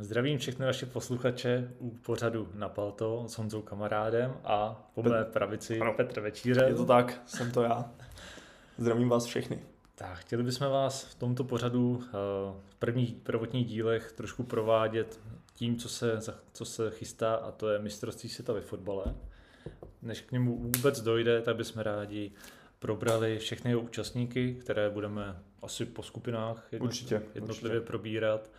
Zdravím všechny naše posluchače u pořadu na Palto s Honzou kamarádem a po mé pravici ano. Petr Večíře. Je to tak, jsem to já. Zdravím vás všechny. Tak, chtěli bychom vás v tomto pořadu eh, v prvních prvotních dílech trošku provádět tím, co se, co se chystá a to je mistrovství světa ve fotbale. Než k němu vůbec dojde, tak bychom rádi probrali všechny jeho účastníky, které budeme asi po skupinách jednotlivě, určitě, jednotlivě určitě. probírat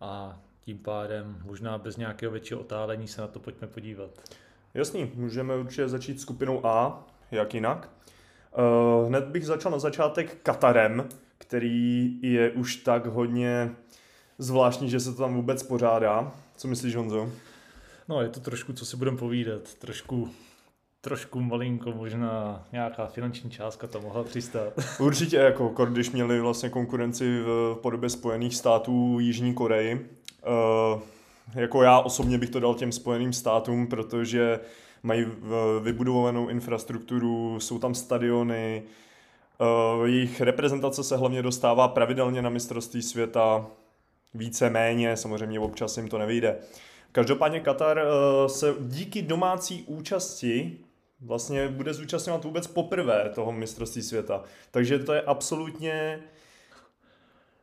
a tím pádem možná bez nějakého většího otálení se na to pojďme podívat. Jasný, můžeme určitě začít skupinou A, jak jinak. Uh, hned bych začal na začátek Katarem, který je už tak hodně zvláštní, že se to tam vůbec pořádá. Co myslíš, Honzo? No, je to trošku, co si budeme povídat, trošku trošku malinko možná nějaká finanční částka tam mohla přistát. Určitě, jako když měli vlastně konkurenci v podobě Spojených států Jižní Koreji. Uh, jako já osobně bych to dal těm Spojeným státům, protože mají vybudovanou infrastrukturu, jsou tam stadiony, uh, jejich reprezentace se hlavně dostává pravidelně na mistrovství světa, více méně, samozřejmě občas jim to nevyjde. Každopádně Katar se díky domácí účasti vlastně bude zúčastňovat vůbec poprvé toho mistrovství světa. Takže to je absolutně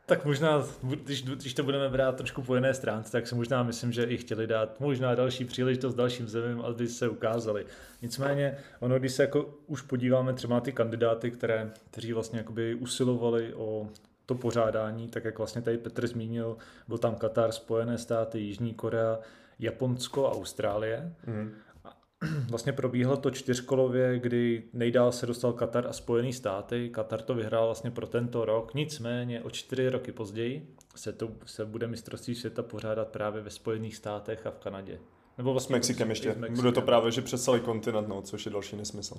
tak možná, když, když to budeme brát trošku po jiné stránce, tak si možná myslím, že i chtěli dát možná další příležitost dalším zemím, aby se ukázali. Nicméně, ono, když se jako už podíváme třeba na ty kandidáty, které, kteří vlastně jakoby usilovali o to pořádání, tak jak vlastně tady Petr zmínil, byl tam Katar, Spojené státy, Jižní Korea, Japonsko a Austrálie. Mm. vlastně probíhalo to čtyřkolově, kdy nejdál se dostal Katar a Spojený státy. Katar to vyhrál vlastně pro tento rok, nicméně o čtyři roky později se, to, se bude mistrovství světa pořádat právě ve Spojených státech a v Kanadě. Nebo vlastně s Mexikem ještě. S Mexikem. Bude to právě, že přes celý kontinent, no, což je další nesmysl.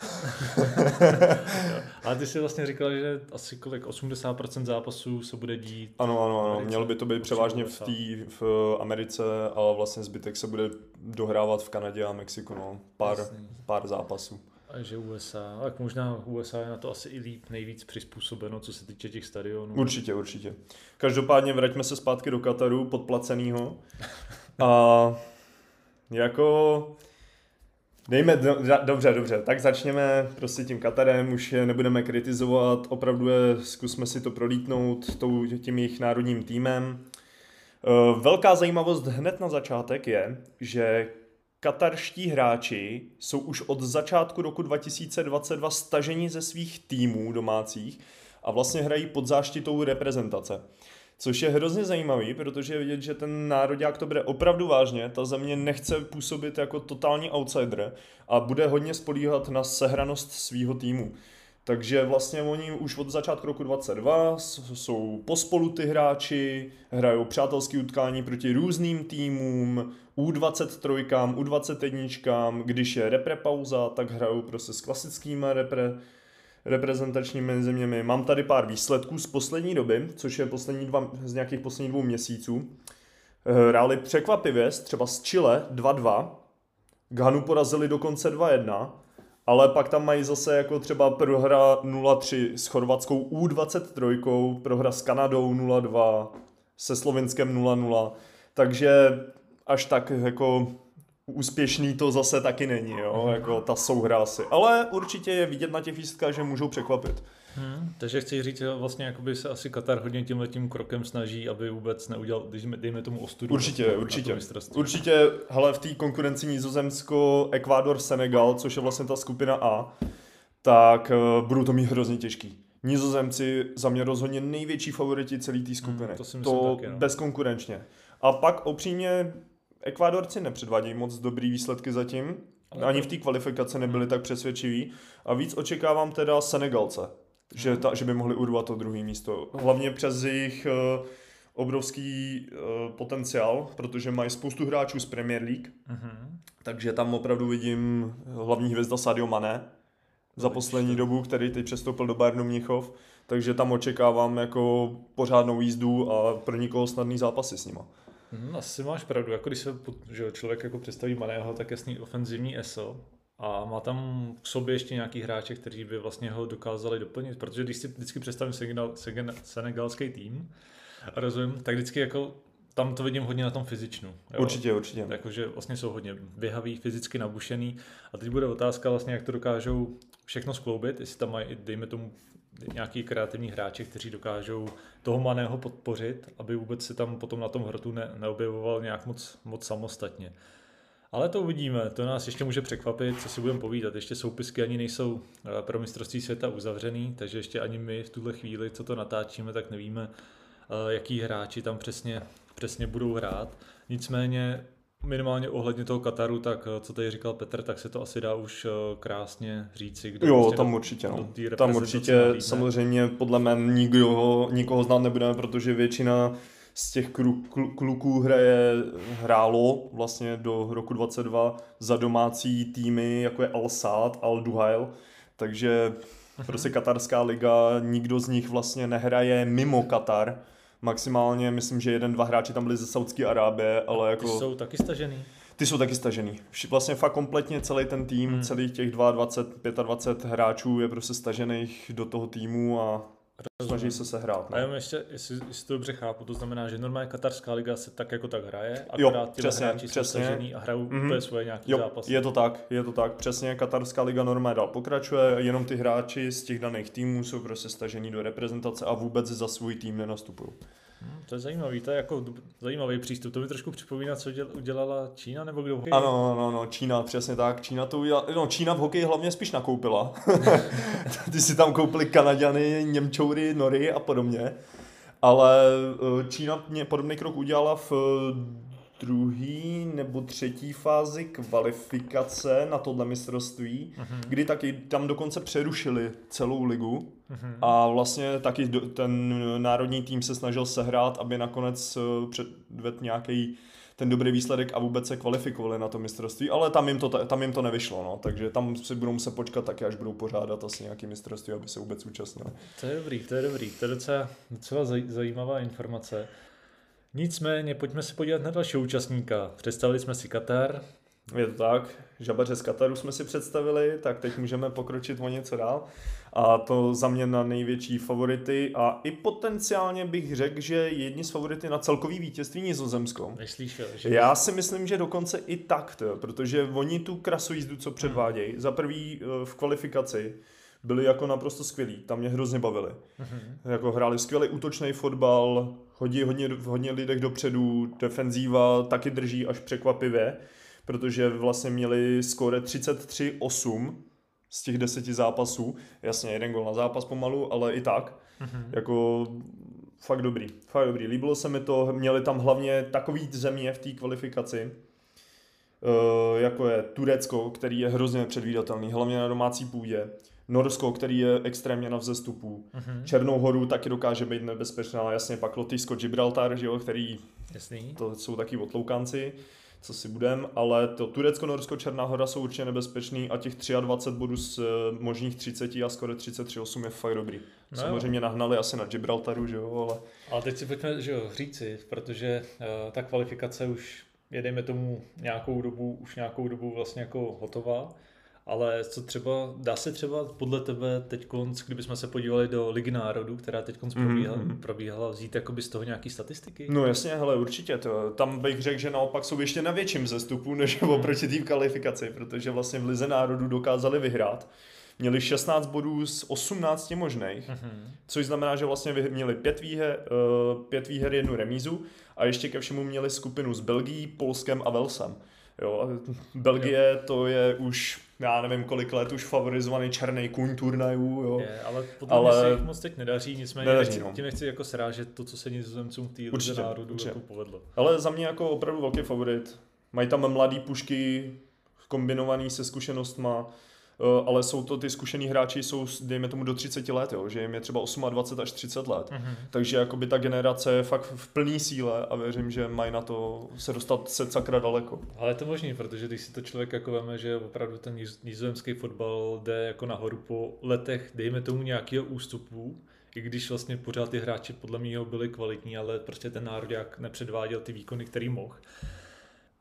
Ale ty jsi vlastně říkal, že asi kolik 80% zápasů se bude dít. Ano, ano, ano. Mělo by to být převážně v, tý, v Americe, ale vlastně zbytek se bude dohrávat v Kanadě a Mexiku. No. Pár, pár zápasů. A že USA, tak možná USA je na to asi i líp nejvíc přizpůsobeno, co se týče těch stadionů. Určitě, určitě. Každopádně vraťme se zpátky do Kataru, podplacenýho. A jako Dejme, do, dobře, dobře, tak začněme prostě tím Katarem, už je nebudeme kritizovat, opravdu je, zkusme si to prolítnout tou, tím jejich národním týmem. Eh, velká zajímavost hned na začátek je, že katarští hráči jsou už od začátku roku 2022 staženi ze svých týmů domácích a vlastně hrají pod záštitou reprezentace. Což je hrozně zajímavý, protože je vidět, že ten národák to bude opravdu vážně, ta země nechce působit jako totální outsider a bude hodně spolíhat na sehranost svého týmu. Takže vlastně oni už od začátku roku 22 jsou pospolu ty hráči, hrajou přátelské utkání proti různým týmům, U23, U21, když je repre pauza, tak hrajou prostě s klasickými repre reprezentačními zeměmi. Mám tady pár výsledků z poslední doby, což je poslední dva, z nějakých posledních dvou měsíců. Eh, hráli překvapivě, třeba z Chile 2-2, Ghanu porazili dokonce 2-1, ale pak tam mají zase jako třeba prohra 0-3 s chorvatskou U23, prohra s Kanadou 0-2, se Slovinskem 0-0, takže až tak jako úspěšný to zase taky není, jo, mhm. jako ta souhra asi. Ale určitě je vidět na těch výsledkách, že můžou překvapit. Hmm, takže chci říct, že vlastně jakoby se asi Katar hodně tím letím krokem snaží, aby vůbec neudělal, když dejme tomu ostudu. Určitě, na, určitě. Na určitě, hele, v té konkurenci Nizozemsko, Ekvádor, Senegal, což je vlastně ta skupina A, tak uh, budou to mít hrozně těžký. Nizozemci za mě rozhodně největší favoriti celé té skupiny. Hmm, to si to taky, no. bezkonkurenčně. A pak opřímně Ekvádorci nepředvádějí moc dobrý výsledky zatím. Ani v té kvalifikaci nebyli hmm. tak přesvědčiví. A víc očekávám teda Senegalce, že, hmm. ta, že by mohli urvat to druhé místo. Hlavně přes jejich uh, obrovský uh, potenciál, protože mají spoustu hráčů z Premier League. Mm-hmm. Takže tam opravdu vidím hlavní hvězda Sadio Mané za poslední dobu, který teď přestoupil do Bayernu Mnichov. Takže tam očekávám jako pořádnou jízdu a pro nikoho snadný zápasy s nima. Hmm, asi máš pravdu, jako když se že člověk jako představí Maného, tak jasný ofenzivní ESO, a má tam k sobě ještě nějaký hráče, kteří by vlastně ho dokázali doplnit, protože když si vždycky představím senegal, senegalský tým, rozumím, tak vždycky jako tam to vidím hodně na tom fyzičnu. Jo? Určitě, určitě. Jakože vlastně jsou hodně běhaví, fyzicky nabušený. A teď bude otázka vlastně, jak to dokážou všechno skloubit, jestli tam mají, dejme tomu, nějaký kreativní hráči, kteří dokážou toho maného podpořit, aby vůbec se tam potom na tom hrotu ne, neobjevoval nějak moc, moc samostatně. Ale to uvidíme, to nás ještě může překvapit, co si budeme povídat. Ještě soupisky ani nejsou eh, pro mistrovství světa uzavřený, takže ještě ani my v tuhle chvíli, co to natáčíme, tak nevíme, eh, jaký hráči tam přesně, přesně budou hrát. Nicméně minimálně ohledně toho Kataru, tak eh, co tady říkal Petr, tak se to asi dá už krásně říci. Kdo jo, tam do, určitě. No. Tam určitě nabídne. samozřejmě podle mě nikdo, nikoho znát nebudeme, protože většina z těch kluků hraje, hrálo vlastně do roku 22 za domácí týmy, jako je Al Saad, Al Duhail, takže uh-huh. prostě katarská liga, nikdo z nich vlastně nehraje mimo Katar, maximálně myslím, že jeden, dva hráči tam byli ze Saudské Arábie, ale jako... Ty jsou taky stažený. Ty jsou taky stažený. Vlastně fakt kompletně celý ten tým, hmm. celých těch 22, 25 hráčů je prostě stažených do toho týmu a Snaží se sehrát. No. A jenom ještě, jestli, jestli to dobře chápu, to znamená, že normálně katarská liga se tak jako tak hraje, ti hráči přesně. jsou stažený a hrajou mm-hmm. úplně svoje nějaké jo, zápasy. Je to tak, je to tak. Přesně katarská liga normálně dál pokračuje, jenom ty hráči z těch daných týmů jsou prostě stažený do reprezentace a vůbec za svůj tým nenastupují. Hmm, to je zajímavý, to je jako zajímavý přístup. To mi trošku připomíná, co udělala Čína nebo kdo? Ano, ano, ano, Čína, přesně tak. Čína to udělala, no Čína v hokeji hlavně spíš nakoupila. Ty si tam koupili Kanaďany, Němčoury, Nory a podobně. Ale eh, Čína mě podobný krok udělala v druhý nebo třetí fázi kvalifikace na tohle mistrovství, uh-huh. kdy taky tam dokonce přerušili celou ligu uh-huh. a vlastně taky ten národní tým se snažil sehrát, aby nakonec eh, předvedl nějaký ten dobrý výsledek a vůbec se kvalifikovali na to mistrovství, ale tam jim to, tam jim to nevyšlo, no, takže tam si budou muset počkat taky, až budou pořádat asi nějaký mistrovství, aby se vůbec účastnili. To je dobrý, to je dobrý, to je docela, docela zajímavá informace. Nicméně, pojďme se podívat na dalšího účastníka. Představili jsme si Katar. Je to tak, žabaře z Kataru jsme si představili, tak teď můžeme pokročit o něco dál. A to za mě na největší favority a i potenciálně bych řekl, že jedni z favority na celkový vítězství Nizozemsko. Myslíš, že... Já si myslím, že dokonce i tak, to, protože oni tu krasojízdu, co předvádějí, hmm. za prvý eh, v kvalifikaci, byli jako naprosto skvělí, tam mě hrozně bavili. Mm-hmm. Jako hráli skvělý útočný fotbal, hodí hodně, hodně lidech dopředu, defenzíva taky drží až překvapivě, protože vlastně měli skóre 33-8 z těch deseti zápasů. Jasně, jeden gol na zápas pomalu, ale i tak. Mm-hmm. Jako fakt dobrý, fakt dobrý. Líbilo se mi to, měli tam hlavně takový země v té kvalifikaci, uh, jako je Turecko, který je hrozně předvídatelný, hlavně na domácí půdě. Norsko, který je extrémně na vzestupu. Uh-huh. Černou horu taky dokáže být nebezpečná, jasně pak Lotyšsko, Gibraltar, že jo, který Jasný. to jsou taky otloukanci, co si budem, ale to Turecko, Norsko, Černá hora jsou určitě nebezpečný a těch 23 bodů z uh, možných 30 a skoro 33,8 je fakt dobrý. No Samozřejmě jo. nahnali asi na Gibraltaru, že jo, ale... Ale teď si pojďme, že jo, říci, protože uh, ta kvalifikace už je, dejme tomu, nějakou dobu, už nějakou dobu vlastně jako hotová. Ale co třeba, dá se třeba podle tebe teď, kdybychom se podívali do Ligy národů, která teď probíhala, mm-hmm. probíhala, vzít jakoby z toho nějaký statistiky? No jasně, hele, určitě. To, tam bych řekl, že naopak jsou ještě na větším zestupu než mm. oproti té kvalifikaci, protože vlastně v Lize národů dokázali vyhrát. Měli 16 bodů z 18 možných, mm-hmm. což znamená, že vlastně měli pět výher, uh, pět výher, jednu remízu a ještě ke všemu měli skupinu s Belgií, Polskem a Velsem. Jo, Belgie jo. to je už, já nevím kolik let, už favorizovaný černý kůň turnajů. Jo. Je, ale podle ale... se jich moc teď nedaří, nicméně nedaří, nechci, no. tím nechci jako srážet to, co se nizozemcům v té lize národů určitě. jako povedlo. Ale za mě jako opravdu velký favorit. Mají tam mladý pušky kombinovaný se zkušenostma, ale jsou to ty zkušený hráči, jsou dejme tomu do 30 let, jo, že jim je třeba 28 až 30 let. Mm-hmm. Takže jakoby ta generace je fakt v plný síle a věřím, že mají na to se dostat se sakra daleko. Ale je to možný, protože když si to člověk jako veme, že opravdu ten nizozemský fotbal jde jako nahoru po letech, dejme tomu nějakého ústupu, i když vlastně pořád ty hráči podle mě byli kvalitní, ale prostě ten národ jak nepředváděl ty výkony, který mohl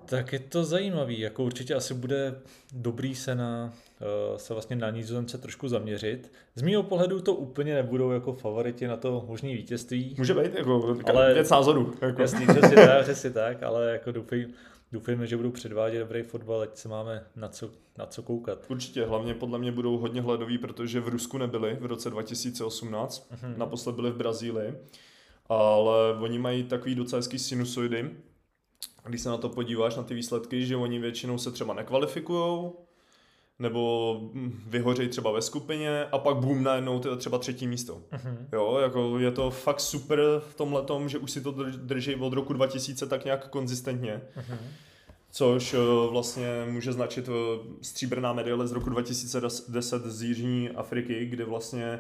Tak je to zajímavý, jako určitě asi bude dobrý se na eh, se vlastně na Nizozemce trošku zaměřit. Z mého pohledu to úplně nebudou jako favoriti na to možné vítězství. Může být jako ale, věc názoru. Jako. Jasný, přesně tak, přesně tak, ale jako doufej, doufejme, že budou předvádět dobrý fotbal, ať se máme na co, na co koukat. Určitě, hlavně podle mě budou hodně hledoví, protože v Rusku nebyli v roce 2018, mm-hmm. naposled byli v Brazílii, ale oni mají takový docela hezký sinusoidy, když se na to podíváš, na ty výsledky, že oni většinou se třeba nekvalifikují, nebo vyhořejí třeba ve skupině a pak boom najednou je třeba třetí místo. Uh-huh. Jo, jako je to fakt super v tom letom, že už si to drží od roku 2000 tak nějak konzistentně. Uh-huh. Což eh, vlastně může značit eh, stříbrná medaile z roku 2010 z Jižní Afriky, kde vlastně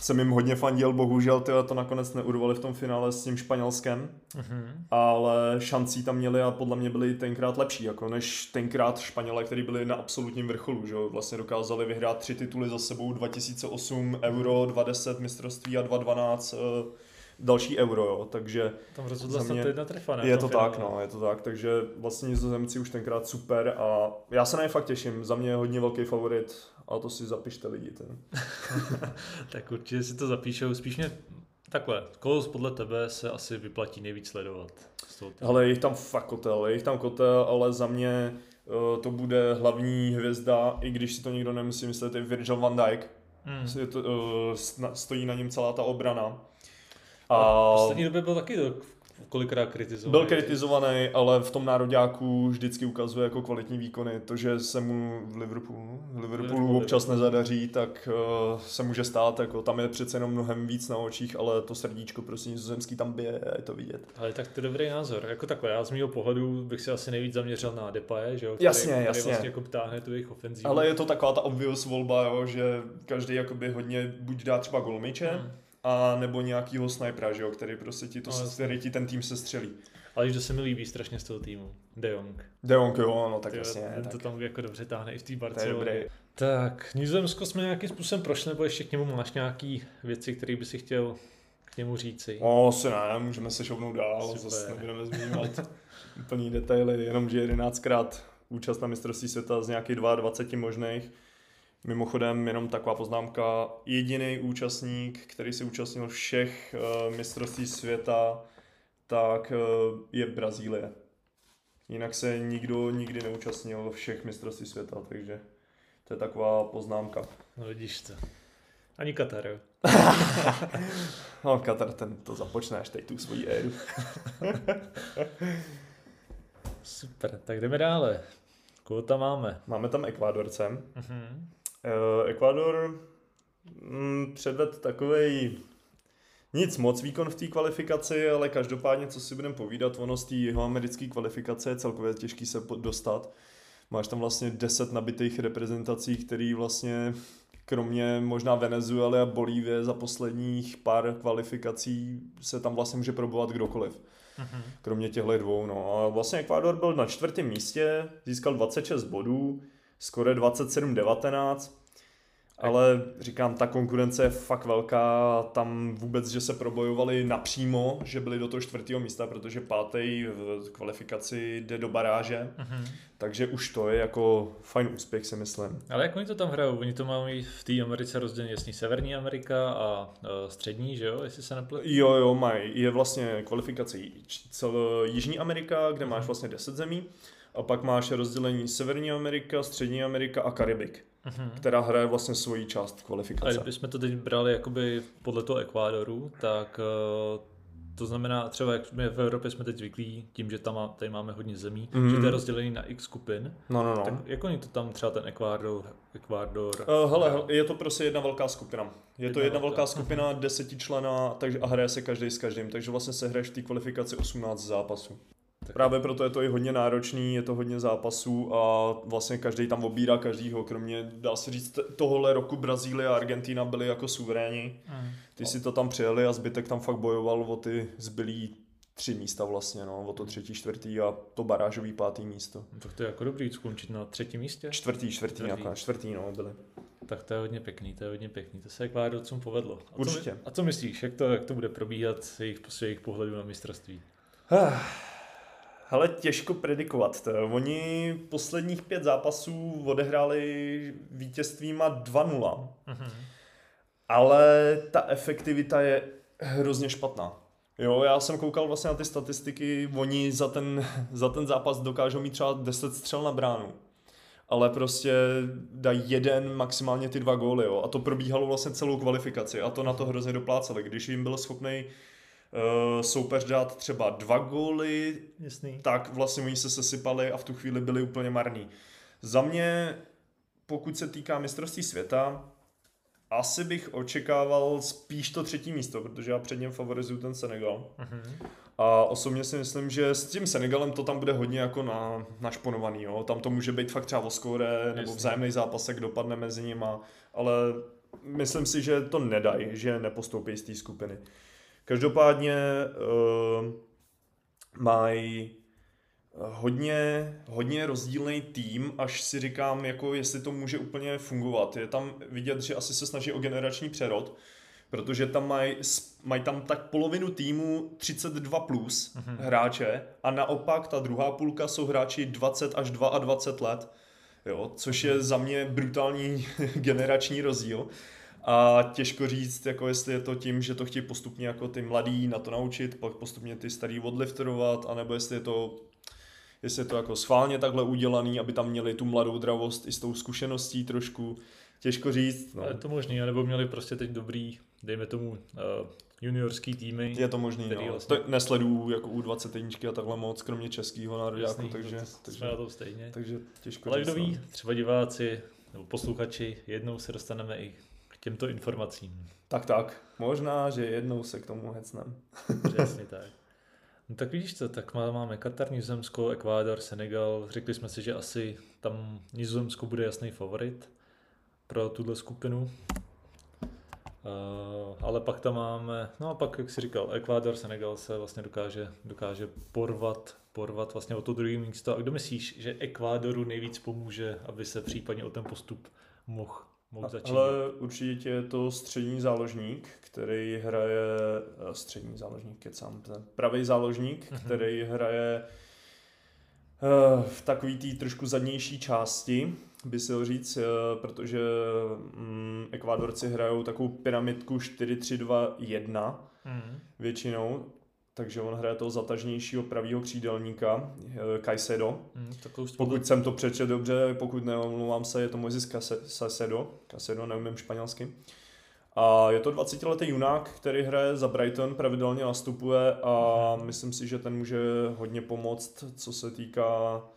jsem jim hodně fandil, bohužel tyhle to nakonec neurvali v tom finále s tím Španělskem, mm-hmm. ale šancí tam měli a podle mě byli tenkrát lepší, jako než tenkrát Španělé, kteří byli na absolutním vrcholu, že vlastně dokázali vyhrát tři tituly za sebou, 2008 Euro, 2010 mistrovství a 2012 uh, eh, další euro, jo, takže... Tam rozhodla se jedna trefa, ne? Je to tak, no, je to tak, takže vlastně nizozemci už tenkrát super a já se na ně fakt těším, za mě je hodně velký favorit a to si zapište lidi. Ten. tak určitě si to zapíšou, spíš mě Takhle, koho podle tebe se asi vyplatí nejvíc sledovat? Ale je jich tam fakt kotel, je jich tam kotel, ale za mě uh, to bude hlavní hvězda, i když si to nikdo nemusí myslet, je Virgil van Dijk. Hmm. Je to, uh, stojí na něm celá ta obrana. A, a v poslední době byl taky kolikrát kritizovaný. Byl kritizovaný, ale v tom nároďáku vždycky ukazuje jako kvalitní výkony. To, že se mu v Liverpoolu, v Liverpoolu občas nezadaří, tak uh, se může stát. Jako, tam je přece jenom mnohem víc na očích, ale to srdíčko prostě nizozemský tam bije a je to vidět. Ale tak to je dobrý názor. Jako takhle, já z mého pohledu bych se asi nejvíc zaměřil na Depaye, že jo? Který, jasně, který jasně. vlastně jako ptáhne tu jejich ofenzívu. Ale je to taková ta obvious volba, jo, že každý jakoby hodně buď dá třeba golmiče, hmm a nebo nějakýho snipera, že jo, který prostě ti, to, no, který ti ten tým se střelí. Ale že se mi líbí strašně z toho týmu. De Jong. De Jong, jo, no tak Ty, jasně. Ten tak. to tam jako dobře táhne i v té Barceloně. Tak, Nizozemsko jsme nějakým způsobem prošli, nebo ještě k němu máš nějaký věci, které by si chtěl k němu říci? O, se ne, můžeme se šouvnout dál, Super. zase nebudeme zmiňovat úplný detaily, jenom že jedenáctkrát účast na mistrovství světa z nějakých 22 možných Mimochodem, jenom taková poznámka, jediný účastník, který se účastnil všech uh, mistrovství světa, tak uh, je Brazílie. Jinak se nikdo nikdy neúčastnil všech mistrovství světa, takže to je taková poznámka. No vidíš to. Ani Katar, jo? no, Katar ten to započne až teď tu svoji éru. Super, tak jdeme dále. Koho tam máme? Máme tam Ekvádorce. Uh-huh. Uh, Ekvador mm, předved takovej nic moc výkon v té kvalifikaci, ale každopádně, co si budeme povídat, ono z té jeho americké kvalifikace je celkově těžký se dostat. Máš tam vlastně 10 nabitých reprezentací, který vlastně kromě možná Venezuely a Bolívie za posledních pár kvalifikací se tam vlastně může probovat kdokoliv. Mm-hmm. Kromě těchto dvou. No. A vlastně Ekvádor byl na čtvrtém místě, získal 26 bodů, skoro 27-19, ale říkám, ta konkurence je fakt velká, tam vůbec, že se probojovali napřímo, že byli do toho čtvrtého místa, protože pátý v kvalifikaci jde do baráže, uh-huh. takže už to je jako fajn úspěch, si myslím. Ale jak oni to tam hrajou? Oni to mají v té Americe rozděleně jasný Severní Amerika a uh, střední, že jo, jestli se nepletu? Jo, jo, mají. Je vlastně kvalifikací cel Jižní Amerika, kde máš vlastně 10 zemí a pak máš rozdělení Severní Amerika, Střední Amerika a Karibik, uh-huh. která hraje vlastně svoji část kvalifikace. A kdybychom to teď brali jakoby podle toho Ekvádoru, tak uh, to znamená, třeba jak my v Evropě jsme teď zvyklí, tím, že tam tady máme hodně zemí, mm. že to je rozdělený na x skupin. No, no, no. Tak jak oni to tam třeba ten Ekvádor, Ekvádor... Uh, hele, je to prostě jedna velká skupina. Je jedna to jedna velká, velká skupina, desetičlená, takže a hraje se každý s každým, takže vlastně se hraješ v té kvalifikaci 18 zápasů. Tak. Právě proto je to i hodně náročný, je to hodně zápasů a vlastně každý tam obírá každýho, kromě, dá se říct, tohohle roku Brazílie a Argentina byli jako suveréni. Mm. Ty si to tam přijeli a zbytek tam fakt bojoval o ty zbylý tři místa vlastně, no, o to třetí, čtvrtý a to barážový pátý místo. No, tak to je jako dobrý skončit na třetím místě? Čtvrtý, čtvrtý, čtvrtý. Nějaká, čtvrtý no, byli. Tak to je hodně pěkný, to je hodně pěkný, to se Ekvádorcům povedlo. A Určitě. Co, a co myslíš, jak to, jak to bude probíhat jejich, z jejich pohledu na mistrovství? Hele, těžko predikovat. To. Oni posledních pět zápasů odehráli vítězstvíma 2-0. Mm-hmm. Ale ta efektivita je hrozně špatná. Jo, já jsem koukal vlastně na ty statistiky, oni za ten, za ten zápas dokážou mít třeba 10 střel na bránu. Ale prostě dají jeden, maximálně ty dva góly, jo. A to probíhalo vlastně celou kvalifikaci a to na to hrozně dopláceli. Když jim byl schopný soupeř dát třeba dva góly, Jasný. tak vlastně oni se sesypali a v tu chvíli byli úplně marní. Za mě, pokud se týká mistrovství světa, asi bych očekával spíš to třetí místo, protože já před něm favorizuju ten Senegal. Uh-huh. A osobně si myslím, že s tím Senegalem to tam bude hodně jako na, našponovaný. Jo? Tam to může být fakt třeba o skóre nebo vzájemný zápas, jak dopadne mezi nima, ale myslím si, že to nedají, že nepostoupí z té skupiny. Každopádně uh, mají hodně, hodně rozdílný tým, až si říkám, jako jestli to může úplně fungovat. Je tam vidět, že asi se snaží o generační přerod, protože tam mají maj tam tak polovinu týmu 32 plus mm-hmm. hráče a naopak ta druhá půlka jsou hráči 20 až 22 let, jo, což je za mě brutální generační rozdíl. A těžko říct, jako jestli je to tím, že to chtějí postupně jako ty mladí na to naučit, pak postupně ty starý odlifterovat, anebo jestli je to jestli je to jako schválně takhle udělaný, aby tam měli tu mladou dravost i s tou zkušeností trošku. Těžko říct. No. Je to možný, nebo měli prostě teď dobrý, dejme tomu, uh, juniorský týmy. Je to možný, no. Vlastně... To nesleduju jako u 20 a takhle moc, kromě českého nároďáku, takže, to, takže, jsme na stejně. takže těžko Ale kdo ví, no. třeba diváci nebo posluchači, jednou se dostaneme i těmto informacím. Tak tak, možná, že jednou se k tomu hecnem. Přesně tak. No tak vidíš co, tak máme Katar, Nizozemsko, Ekvádor, Senegal. Řekli jsme si, že asi tam Nizozemsko bude jasný favorit pro tuhle skupinu. Uh, ale pak tam máme, no a pak, jak jsi říkal, Ekvádor, Senegal se vlastně dokáže, dokáže porvat, porvat vlastně o to druhé místo. A kdo myslíš, že Ekvádoru nejvíc pomůže, aby se případně o ten postup mohl mohl začít. Ale určitě je to střední záložník, který hraje, eh, střední záložník, kecám, pravý záložník, uh-huh. který hraje uh, v takový té trošku zadnější části, by se říct, uh, protože um, Ekvádorci hrajou takovou pyramidku 4-3-2-1 uh-huh. většinou, takže on hraje toho zatažnějšího pravýho křídelníka, Kajsedo. Hmm, pokud jsem to přečet dobře, pokud neomlouvám se, je to Mojzis Kajsedo, Kajsedo, neumím španělsky. A je to 20-letý junák, který hraje za Brighton, pravidelně nastupuje a hmm. myslím si, že ten může hodně pomoct, co se týká Eh,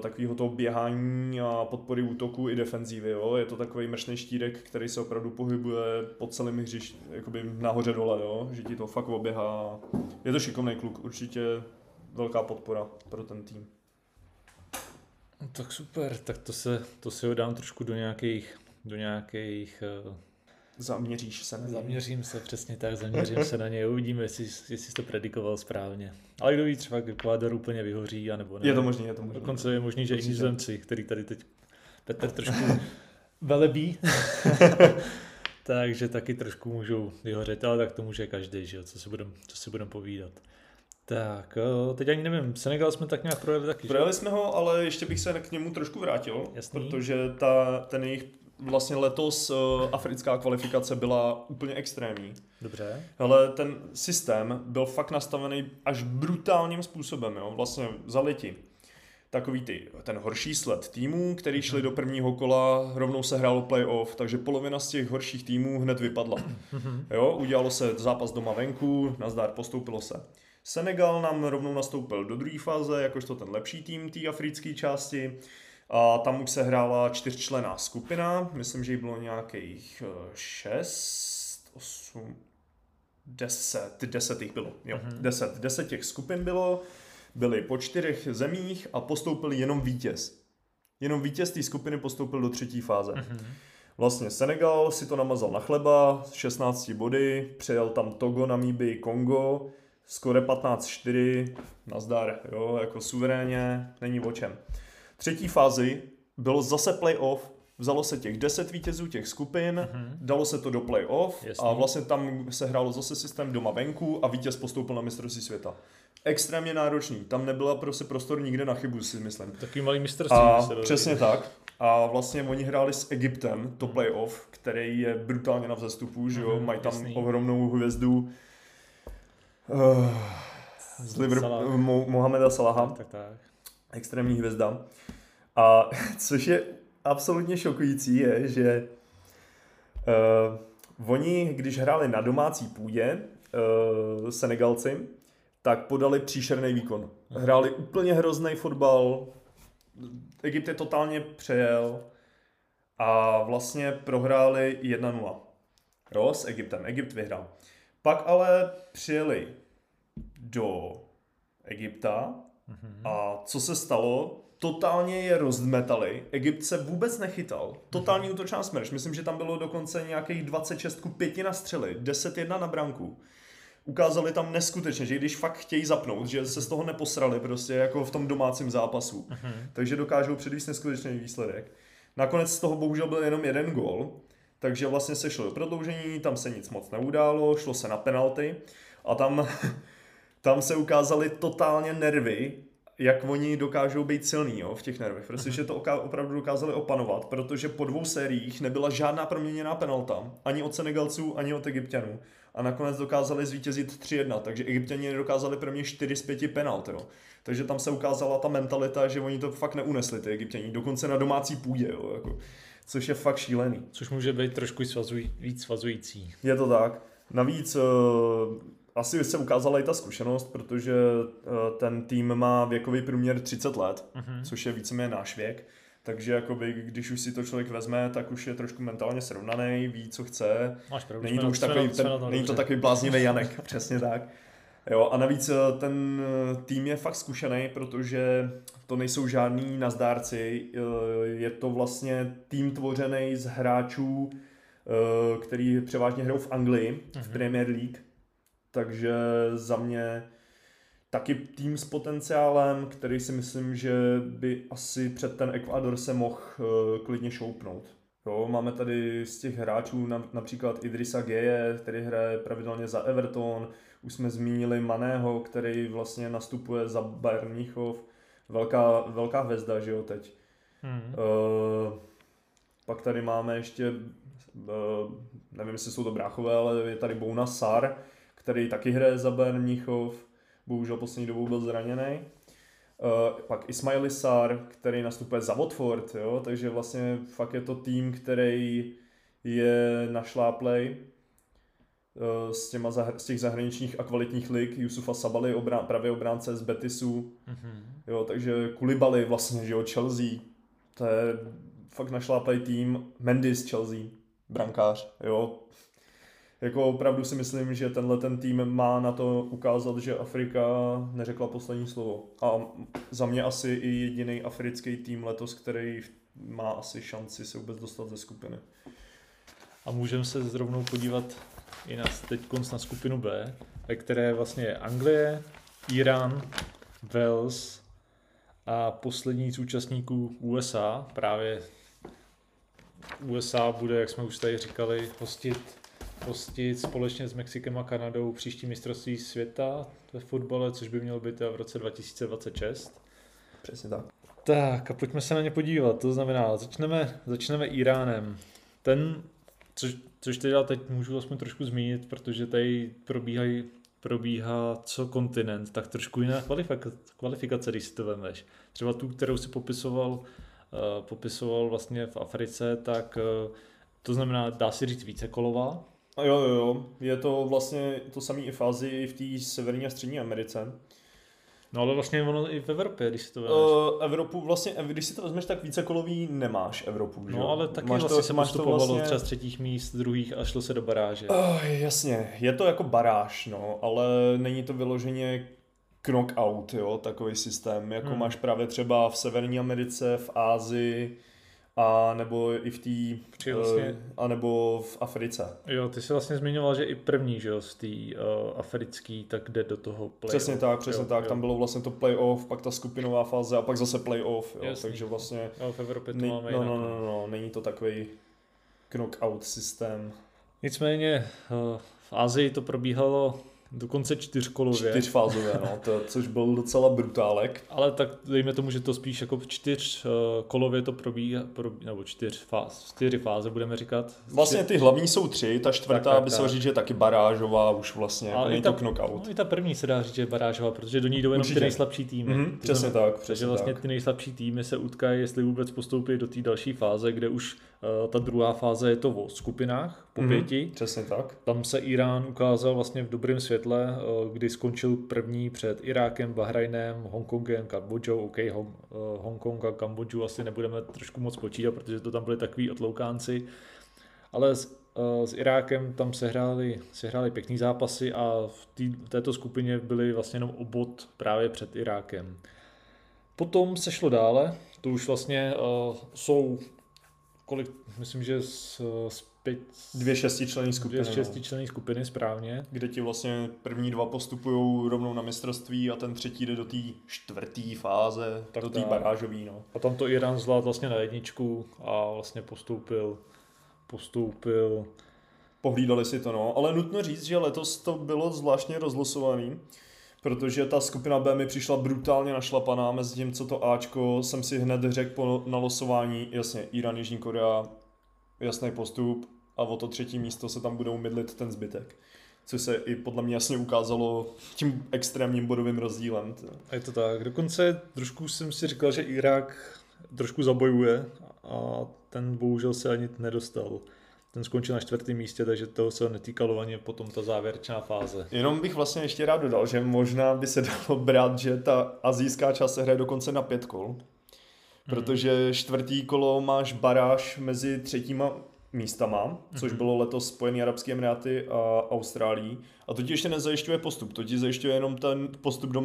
takového toho běhání a podpory útoku i defenzívy. Jo? Je to takový mršný štírek, který se opravdu pohybuje po celém hřišti, jakoby nahoře dole, jo? že ti to fakt oběhá. Je to šikovný kluk, určitě velká podpora pro ten tým. Tak super, tak to se, to si ho dám trošku do nějakých, do nějakých uh Zaměříš se na něj. Zaměřím se, přesně tak, zaměřím se na něj, uvidíme, jestli, jestli jsi to predikoval správně. Ale kdo ví, třeba Ekvádor úplně vyhoří, anebo ne. Je to možné, je to možné. Dokonce je možný, že i nizozemci, který tady teď Petr trošku velebí, takže taky trošku můžou vyhořet, ale tak to může každý, že jo, co si budeme budem povídat. Tak, teď ani nevím, Senegal jsme tak nějak projeli taky. Projeli jsme ho, ale ještě bych se k němu trošku vrátil, Jasný. protože ta, ten jejich vlastně letos uh, africká kvalifikace byla úplně extrémní. Dobře. Ale ten systém byl fakt nastavený až brutálním způsobem, jo, vlastně za leti. Takový ty, ten horší sled týmů, který šli do prvního kola, rovnou se hrálo playoff, takže polovina z těch horších týmů hned vypadla. Jo, udělalo se zápas doma venku, nazdár postoupilo se. Senegal nám rovnou nastoupil do druhé fáze, jakožto ten lepší tým té africké části. A tam už se hrála čtyřčlená skupina, myslím, že jich bylo nějakých eh, šest, osm, deset, deset jich bylo, jo, mm-hmm. deset, deset těch skupin bylo, byly po čtyřech zemích a postoupil jenom vítěz. Jenom vítěz té skupiny postoupil do třetí fáze. Mm-hmm. Vlastně Senegal si to namazal na chleba, 16 body, přejel tam Togo, Namíby, Kongo, skore 15-4, nazdar, jo, jako suverénně, není o čem třetí fázi bylo zase playoff, vzalo se těch 10 vítězů těch skupin, mm-hmm. dalo se to do playoff a vlastně tam se hrálo zase systém doma venku a vítěz postoupil na mistrovství světa. extrémně náročný. Tam nebyla prostě prostor nikde na chybu, si myslím. Takový malý mistrovství. A přesně říct. tak. A vlastně oni hráli s Egyptem, to playoff, který je brutálně na vzestupu, že jo, Mhm, mají tam jasný. ohromnou hvězdu uh, z Liverpoolu, Salah. Mo- Mohameda Salaha, Tak, tak. Extrémní hvězda. A což je absolutně šokující, je, že uh, oni, když hráli na domácí půdě, uh, Senegalci, tak podali příšerný výkon. Hráli úplně hrozný fotbal, Egypt je totálně přejel a vlastně prohráli 1-0. Jo, s Egyptem. Egypt vyhrál. Pak ale přijeli do Egypta a co se stalo? Totálně je rozmetali. Egypt se vůbec nechytal. Totální útočná smrš. Myslím, že tam bylo dokonce nějakých 26 ku 5 na střely, 10-1 na branku. Ukázali tam neskutečně, že když fakt chtějí zapnout, že se z toho neposrali prostě jako v tom domácím zápasu. Takže dokážou předvíst neskutečný výsledek. Nakonec z toho bohužel byl jenom jeden gol, takže vlastně se šlo do prodloužení, tam se nic moc neudálo, šlo se na penalty a tam, tam se ukázaly totálně nervy, jak oni dokážou být silní jo, v těch nervech. Protože to oka- opravdu dokázali opanovat, protože po dvou sériích nebyla žádná proměněná penalta, ani od Senegalců, ani od Egyptianů. A nakonec dokázali zvítězit 3-1, takže Egyptěni nedokázali pro mě 4 z 5 penalt. Jo. Takže tam se ukázala ta mentalita, že oni to fakt neunesli, ty Egyptěni, dokonce na domácí půdě, jo, jako, což je fakt šílený. Což může být trošku svazuj, víc svazující. Je to tak. Navíc uh, asi se ukázala i ta zkušenost, protože uh, ten tým má věkový průměr 30 let, Mhm. což je víceméně náš věk. Takže jakoby, když už si to člověk vezme, tak už je trošku mentálně srovnaný, ví, co chce. Máš pravdu. Není to už takový, ten, není to takový bláznivý Janek, přesně tak. Jo, a navíc eh, ten eh, tým je fakt zkušený, protože to nejsou žádní nazdárci, eh, je to vlastně tým tvořený z hráčů, eh, který převážně hrajou v Anglii, v Mhm. Premier League, takže za mě taky tým s potenciálem, který si myslím, že by asi před ten Ekvador se mohl eh, klidně šoupnout. Jo, máme tady z těch hráčů na, například Idrisa Geje, který hraje pravidelně za Everton, už jsme zmínili Maného, který vlastně nastupuje za Bayern Mnichov, velká, velká hvězda, že jo, teď. Mhm. Uh, pak tady máme ještě, uh, nevím, jestli jsou to bráchové, ale je tady Bouna Sar, který taky hraje za Bayern Mnichov, bohužel poslední dobou byl zraněný. Uh, pak Ismaili Sar, který nastupuje za Watford, jo? takže vlastně fakt je to tým, který je našláplej uh, s, těma zahr- z těch zahraničních a kvalitních lig, Yusufa Sabali, obrán- pravý obránce z Betisu, Mhm. Jo, takže Kulibali vlastně, že jo, Chelsea, to je fakt našláplej tým, Mendy z Chelsea, brankář, jo. Jako opravdu si myslím, že tenhle ten tým má na to ukázat, že Afrika neřekla poslední slovo. A za mě asi i jediný africký tým letos, který má asi šanci se vůbec dostat ze skupiny. A můžeme se zrovnou podívat i na teď na skupinu B, ve které je vlastně Anglie, Irán, Wales a poslední z účastníků USA. Právě USA bude, jak jsme už tady říkali, hostit, hostit společně s Mexikem a Kanadou příští mistrovství světa ve fotbale, což by mělo být v roce 2026. Přesně tak. Tak a pojďme se na ně podívat. To znamená, začneme, začneme Iránem. Ten, což, což teda teď můžu aspoň trošku zmínit, protože tady probíhají probíhá co kontinent, tak trošku jiná kvalifikace, kvalifikace když si to vemeš. Třeba tu, kterou si popisoval, uh, popisoval vlastně v Africe, tak uh, to znamená, dá se říct více kolová. A jo, jo, jo, je to vlastně to samé i v Azii, i v té severní a střední Americe. No ale vlastně ono i v Evropě, když si to vemeš. Uh, Evropu vlastně, když si to vezmeš, tak více kolový nemáš Evropu, že no ale taky Máš vlastně se máš to postupovalo vlastně- třeba z třetích míst, druhých a šlo se do baráže. Oh, jasně, je to jako baráž, no, ale není to vyloženě knockout, jo, takový systém, jako hmm. máš právě třeba v Severní Americe, v Ázii, a nebo i v té, vlastně- eh, a nebo v Africe. Jo, ty jsi vlastně zmiňoval, že i první, že jo, z té uh, africký, tak jde do toho play Přesně tak, přesně jo, tak, jo. tam bylo vlastně to playoff, pak ta skupinová fáze a pak zase playoff, jo, Jasný. takže vlastně, Jo, v Evropě to ne, máme no, jinak. no, no, no, není to takový knockout systém. Nicméně uh, v Asii to probíhalo dokonce čtyřkolově. Čtyřfázové, no, to, což byl docela brutálek. Ale tak dejme tomu, že to spíš jako v čtyř uh, kolově to probíhá, probí, nebo čtyř fáz, čtyři fáze budeme říkat. Vlastně ty hlavní jsou tři, ta čtvrtá tak, tak, by se tak. říct, že je taky barážová už vlastně, ale jako ta, to knockout. No, i ta první se dá říct, že je barážová, protože do ní jdou jenom ty nejslabší týmy. Mm-hmm, přesně tak. Přesně takže vlastně tak. ty nejslabší týmy se utkají, jestli vůbec postoupí do té další fáze, kde už ta druhá fáze je to o skupinách po mm-hmm, pěti. Přesně tak. Tam se Irán ukázal vlastně v dobrém světle, uh, kdy skončil první před Irákem, Bahrajnem, Hongkongem, Kambodžou. OK, Hong, uh, Hongkong a Kambodžu asi nebudeme trošku moc počítat, protože to tam byly takový otloukánci. Ale s, s Irákem tam sehráli, sehráli pěkný zápasy a v, tý, této skupině byli vlastně jenom obod právě před Irákem. Potom se šlo dále, to už vlastně uh, jsou kolik, myslím, že z, z pět, dvě šestičlenní skupiny. Dvě no. šestičlenní skupiny, správně. Kde ti vlastně první dva postupují rovnou na mistrovství a ten třetí jde do té čtvrté fáze, tak do té barážové. No. A tam to Irán zvládl vlastně na jedničku a vlastně postoupil, postoupil Pohlídali si to, no. Ale nutno říct, že letos to bylo zvláštně rozlosovaný, protože ta skupina B mi přišla brutálně našlapaná, mezi tím, co to Ačko jsem si hned řekl po nalosování, jasně, Irán, Jižní Korea, jasný postup, a o to třetí místo se tam budou mydlit ten zbytek. Což se i podle mě jasně ukázalo tím extrémním bodovým rozdílem. A je to tak. Dokonce trošku jsem si říkal, že Irák trošku zabojuje a ten bohužel se ani nedostal. Ten skončil na čtvrtém místě, takže toho se netýkalo ani potom ta závěrečná fáze. Jenom bych vlastně ještě rád dodal, že možná by se dalo brát, že ta azijská část se hraje dokonce na pět kol. Protože čtvrtý kolo máš baráž mezi třetíma místama, což mhm. bylo letos Spojené Arabské Emiráty a Austrálii. A to ti ještě nezajišťuje postup, to ti zajišťuje jenom ten postup do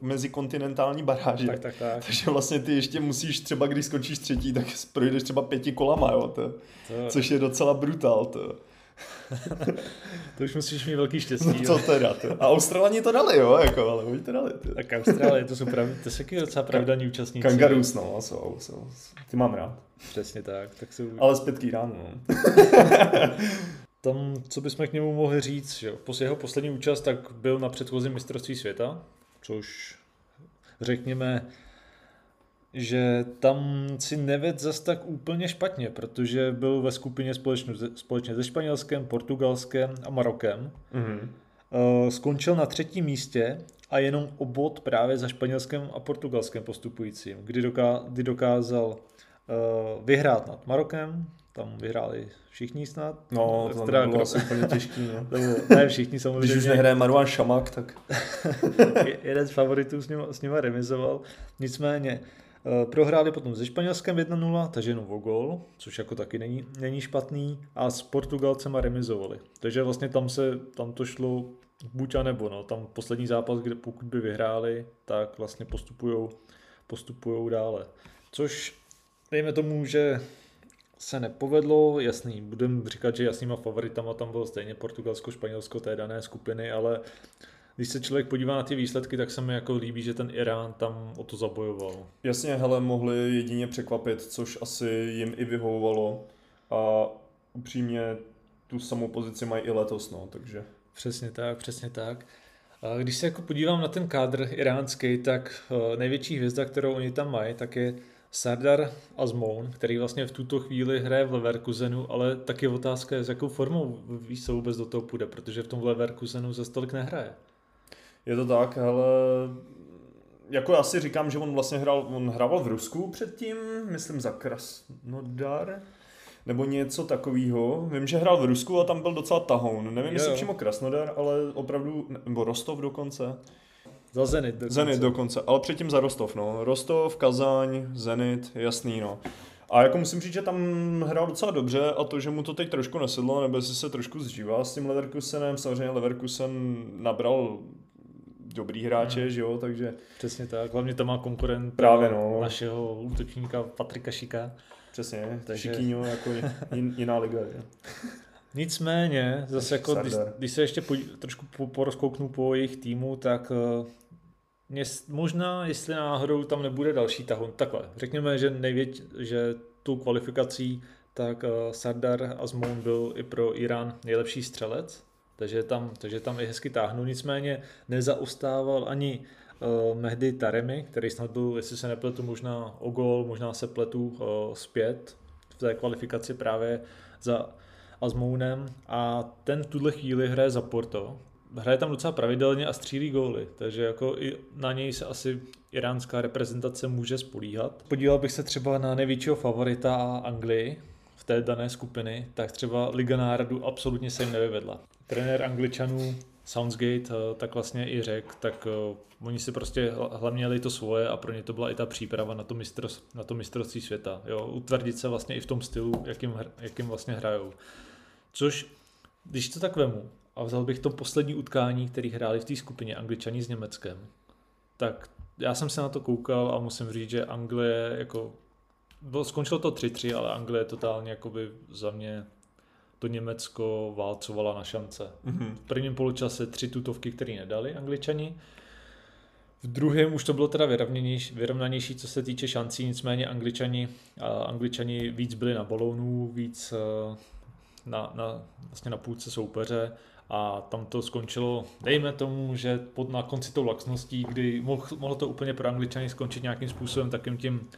mezikontinentální baráže. Tak, tak, tak. Takže vlastně ty ještě musíš třeba, když skončíš třetí, tak projdeš třeba pěti kolama, jo, to, to... což je docela brutál. To. to už musíš mít velký štěstí. No to teda. To. A Australani to dali, jo, jako, ale oni to dali. To. Tak Austrálie, to jsou pravda, to jsou docela pravdaní účastníci. Kangaroos, no, jsou, jsou. Ty mám rád. Přesně tak. tak jsou... Ale zpět ráno. No. Tam, co bychom k němu mohli říct, že po jeho poslední účast tak byl na předchozím mistrovství světa, což řekněme že tam si neved zas tak úplně špatně, protože byl ve skupině společně, společně se Španělskem, Portugalskem a Marokem. Mm-hmm. Skončil na třetím místě a jenom obod právě za Španělskem a Portugalském postupujícím, kdy, doká, kdy dokázal uh, vyhrát nad Marokem, tam vyhráli všichni snad. No, to teda bylo asi úplně těžký. No. ne všichni samozřejmě. Když už nehraje Marwan Šamak, tak... Jeden z favoritů s ním, s ním remizoval. Nicméně, Eh, prohráli potom se Španělskem 1-0, takže jenom o gol, což jako taky není, není špatný. A s Portugalcema remizovali. Takže vlastně tam se, tam to šlo buď a nebo, no. Tam poslední zápas, kde pokud by vyhráli, tak vlastně postupujou, postupujou dále. Což dejme tomu, že se nepovedlo, jasný, budeme říkat, že jasnýma favoritama tam bylo stejně Portugalsko, Španělsko té dané skupiny, ale když se člověk podívá na ty výsledky, tak se mi jako líbí, že ten Irán tam o to zabojoval. Jasně, hele, mohli jedině překvapit, což asi jim i vyhovovalo a upřímně tu samou pozici mají i letos, no, takže. Přesně tak, přesně tak. A když se jako podívám na ten kádr iránský, tak eh, největší hvězda, kterou oni tam mají, tak je Sardar Azmoun, který vlastně v tuto chvíli hraje v Leverkusenu, ale taky otázka je, s jakou formou víš, se vůbec do toho půjde, protože v tom Leverkusenu za stolik nehraje. Je to tak, ale jako já si říkám, že on vlastně hrál, on hrával v Rusku předtím, myslím za Krasnodar, nebo něco takového. Vím, že hrál v Rusku a tam byl docela tahoun. Nevím, jo, jestli přímo Krasnodar, ale opravdu, nebo Rostov dokonce. Za Zenit dokonce. Zenit dokonce, ale předtím za Rostov, no. Rostov, Kazaň, Zenit, jasný, no. A jako musím říct, že tam hrál docela dobře a to, že mu to teď trošku nesedlo, nebo jestli se trošku zžívá s tím Leverkusenem, samozřejmě Leverkusen nabral dobrý hráče, hmm. že jo, takže... Přesně tak, hlavně tam má konkurent Právě, no. našeho útočníka Patrika Šika. Přesně, takže... Šikyňo jako jin, jiná liga, že? Nicméně, zase jako, když, když, se ještě po, trošku po, porozkouknu po jejich týmu, tak uh, mě, možná, jestli náhodou tam nebude další tahon, takhle, řekněme, že největ, že tu kvalifikací, tak uh, Sardar Azmoun byl i pro Irán nejlepší střelec, takže tam, takže tam i hezky táhnu. Nicméně nezaustával ani uh, Mehdi Taremi, který snad byl, jestli se nepletu, možná o gol, možná se pletu uh, zpět v té kvalifikaci právě za Azmounem a ten v tuhle chvíli hraje za Porto. Hraje tam docela pravidelně a střílí góly, takže jako i na něj se asi iránská reprezentace může spolíhat. Podíval bych se třeba na největšího favorita Anglii v té dané skupiny, tak třeba Liga národů absolutně se jim nevyvedla. Trenér Angličanů Soundsgate eh, tak vlastně i řekl, tak uh, oni si prostě hlavně měli to svoje a pro ně to byla i ta příprava na to, mistros, na to mistrovství světa. Jo, utvrdit se vlastně i v tom stylu, jakým, jakým vlastně hrajou. Což, když to tak vemu a vzal bych to poslední utkání, který hráli v té skupině Angličani s Německem, tak já jsem se na to koukal a musím říct, že Anglie jako bylo, skončilo to 3-3, ale Anglie totálně jakoby za mě to Německo válcovala na šance. Mm-hmm. V prvním poločase tři tutovky, které nedali Angličani. V druhém už to bylo teda vyrovnanější, vyrovnanější, co se týče šancí, nicméně Angličani, Angličani víc byli na balónu, víc eh, na, na, vlastně na půlce soupeře a tam to skončilo, dejme tomu, že pod, na konci tou laxností, kdy mohl, mohlo to úplně pro Angličany skončit nějakým způsobem takým tím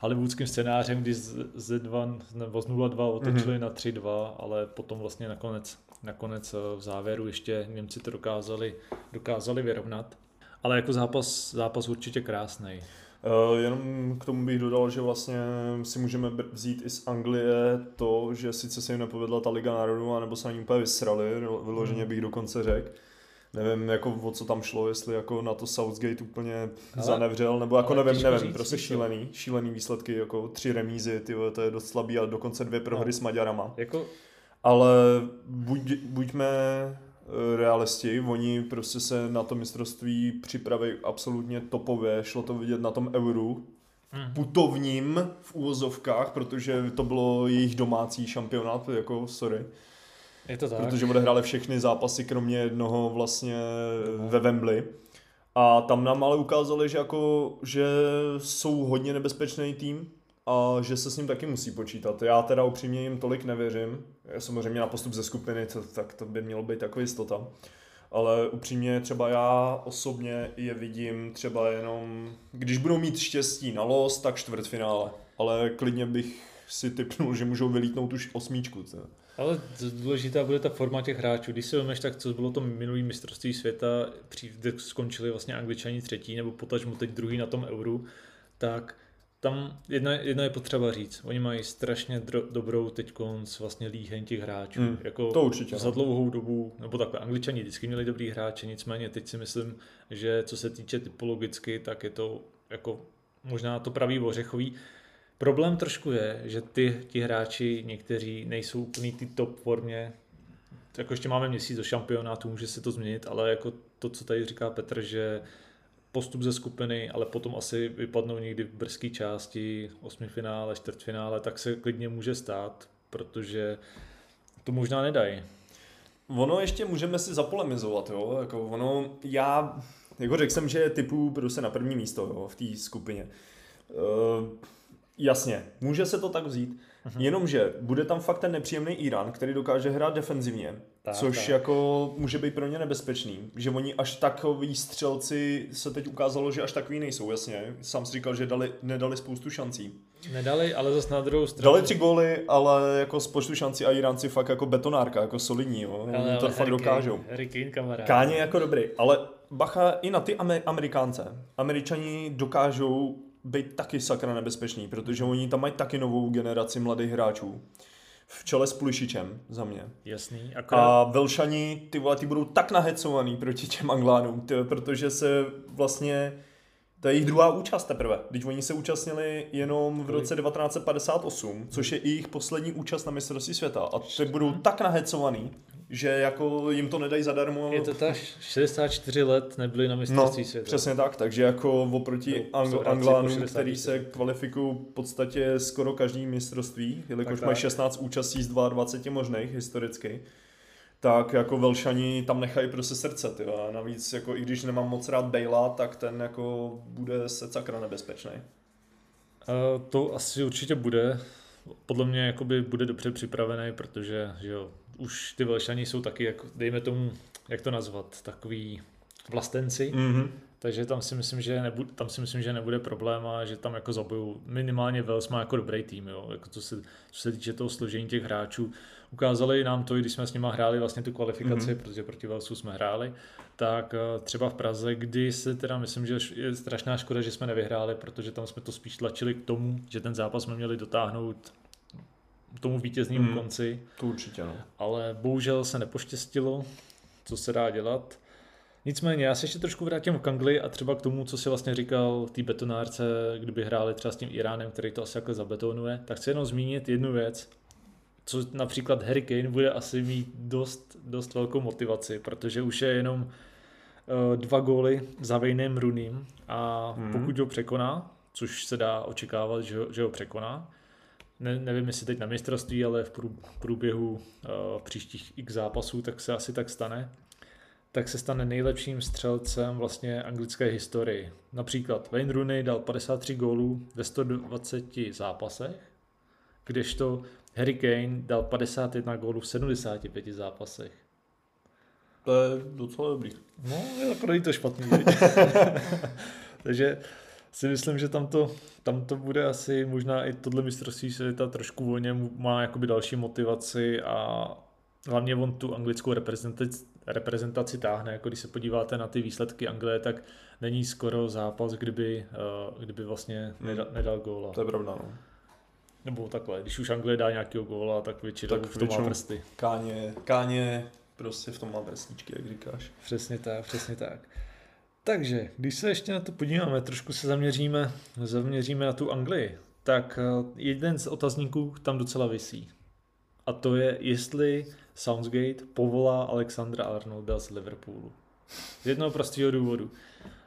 hollywoodským scénářem, kdy z, z 2 nebo z 0-2 otočili mm-hmm. na 3-2, ale potom vlastně nakonec, nakonec eh, v závěru ještě Němci to dokázali, dokázali vyrovnat. Ale jako zápas, zápas určitě krásný. Uh, jenom k tomu bych dodal, že vlastně si můžeme vzít i z Anglie to, že sice se jim nepovedla ta Liga národů, anebo se na ní úplně vysrali, vyloženě mhm. bych dokonce řekl. Nevím, jako o co tam šlo, jestli jako na to Southgate úplně ale, zanevřel, nebo jako nevím, nevím, říct, prostě šílený, šílený výsledky, jako tři remízy, ty to je dost slabý, ale dokonce dvě prohry no. s Maďarama. Jako... Ale buď, buďme eh, realisti, oni prostě se na to mistrovství připraví absolutně topově, šlo to vidět na tom euru, hmm. putovním v úvozovkách, protože to bylo jejich domácí šampionát, jako sorry. Je to tak. Protože odehráli všechny zápasy, kromě jednoho vlastně ve Wembley. A tam nám ale ukázali, že, jako, že jsou hodně nebezpečný tým a že se s ním taky musí počítat. Já teda upřímně jim tolik nevěřím. Samozřejmě na postup ze skupiny, to, tak to by mělo být takový jistota. Ale upřímně třeba já osobně je vidím třeba jenom, když budou mít štěstí na los, tak čtvrtfinále. Ale klidně bych si typnul, že můžou vylítnout už osmičku. Tě. Ale důležitá bude ta forma těch hráčů. Když si vezmeš, tak co bylo to minulý mistrovství světa, kde skončili vlastně angličani třetí, nebo potažmo teď druhý na tom euru, tak tam jedno, jedno je potřeba říct. Oni mají strašně dro, dobrou teď vlastně líheň těch hráčů. Hmm, jako to určitě. Za no. dlouhou dobu, nebo takhle, angličani vždycky měli dobrý hráče, nicméně teď si myslím, že co se týče typologicky, tak je to jako možná to pravý ořechový. Problém trošku je, že ty ti hráči někteří nejsou úplný ty top formě. Jako ještě máme měsíc do šampionátu, může se to změnit, ale jako to, co tady říká Petr, že postup ze skupiny, ale potom asi vypadnou někdy v brzké části, osmifinále, čtvrtfinále, tak se klidně může stát, protože to možná nedají. Ono ještě můžeme si zapolemizovat, jo, jako ono, já, jako řekl jsem, že typu prostě na první místo, jo, v té skupině. Uh, Jasně, může se to tak vzít. Uh-huh. Jenomže bude tam fakt ten nepříjemný Irán, který dokáže hrát defenzivně, tak, což tak. jako může být pro ně nebezpečný. Že oni až takový střelci se teď ukázalo, že až takový nejsou, jasně. Sám si říkal, že dali, nedali spoustu šancí. Nedali, ale zase na druhou stranu. Dali tři góly, ale jako z počtu šancí a Iránci fakt jako betonárka, jako solidní, jo. Ale, to ale fakt Harry dokážou. Kane, Harry Kane kamarád. Káně jako dobrý, ale bacha i na ty Amerikánce. Američani dokážou být taky sakra nebezpečný, protože oni tam mají taky novou generaci mladých hráčů. V čele s Pulišičem za mě. Jasný. Akorát... A Velšani, ty vole, ty budou tak nahecovaný proti těm Anglánům, ty, protože se vlastně to je jejich druhá účast teprve. Když oni se účastnili jenom v roce 1958, což je i jejich poslední účast na mistrovství světa. A ty budou tak nahecovaný, že jako jim to nedají zadarmo. Je to tak, 64 let nebyli na mistrovství no, světa. přesně tak, takže jako oproti no, Ang- Anglánům, který se kvalifikují v podstatě skoro každý mistrovství, jelikož mají 16 účastí z 22 možných historicky, tak jako Velšani tam nechají prostě srdce, ty a navíc jako i když nemám moc rád Bejla, tak ten jako bude se sakra nebezpečný. Uh, to asi určitě bude. Podle mě jakoby bude dobře připravený, protože že jo, už ty Velšani jsou taky, jako, dejme tomu, jak to nazvat, takový vlastenci, Mm-hmm. takže tam si myslím, že nebude, tam si myslím, že nebude problém a že tam jako zabijou. Minimálně Wales má jako dobrý tým, jo, jako co, se, co se týče toho složení těch hráčů. Ukázali nám to, i když jsme s nimi hráli vlastně tu kvalifikaci, mm-hmm. protože proti Walesu jsme hráli, tak eh, třeba v Praze, kdy se teda myslím, že je strašná škoda, že jsme nevyhráli, protože tam jsme to spíš tlačili k tomu, že ten zápas jsme měli dotáhnout tomu vítěznímu Mm. konci, To určitě, no. ale bohužel se nepoštěstilo, co se dá dělat. Nicméně, já se ještě trošku vrátím k Anglii a třeba k tomu, co si vlastně říkal v té betonárce, kdyby hráli třeba s tím Iránem, který to asi jako zabetonuje, tak chci jenom zmínit jednu věc, co například Harry Kane bude asi mít dost, dost velkou motivaci, protože už je jenom eh, dva góly za Vejnem Runím a Mhm. pokud ho překoná, což se dá očekávat, že ho, že ho překoná, ne, nevím jestli teď na mistrovství, ale v prů- průběhu uh, příštích x zápasů, tak se asi tak stane, tak se stane nejlepším střelcem vlastně anglické historii. Například Wayne Rooney dal 53 gólů ve 120 zápasech, kdežto Harry Kane dal 51 gólů v 75 zápasech. To je docela dobrý. No, není to špatný. Takže si myslím, že tam to, tam to bude asi možná i tohle mistrovství světa trošku volně má jakoby další motivaci a hlavně on tu anglickou reprezentaci, reprezentaci táhne. Jako když se podíváte na ty výsledky Anglie, tak není skoro zápas, kdyby, eh, kdyby vlastně nedal, nedal góla. To je pravda, no. Nebo takhle, když už Anglie dá nějakého góla, tak většinou Tak v tom má prsty. Káně, káně prostě v tom má prstíčky, jak říkáš. Přesně tak, přesně tak. Takže, když se ještě na to podíváme, trošku se zaměříme, zaměříme na tu Anglii, tak eh, jeden z otazníků tam docela visí. A to je, jestli Soundsgate povolá Alexandra Arnolda z Liverpoolu. Z jednoho prostého důvodu.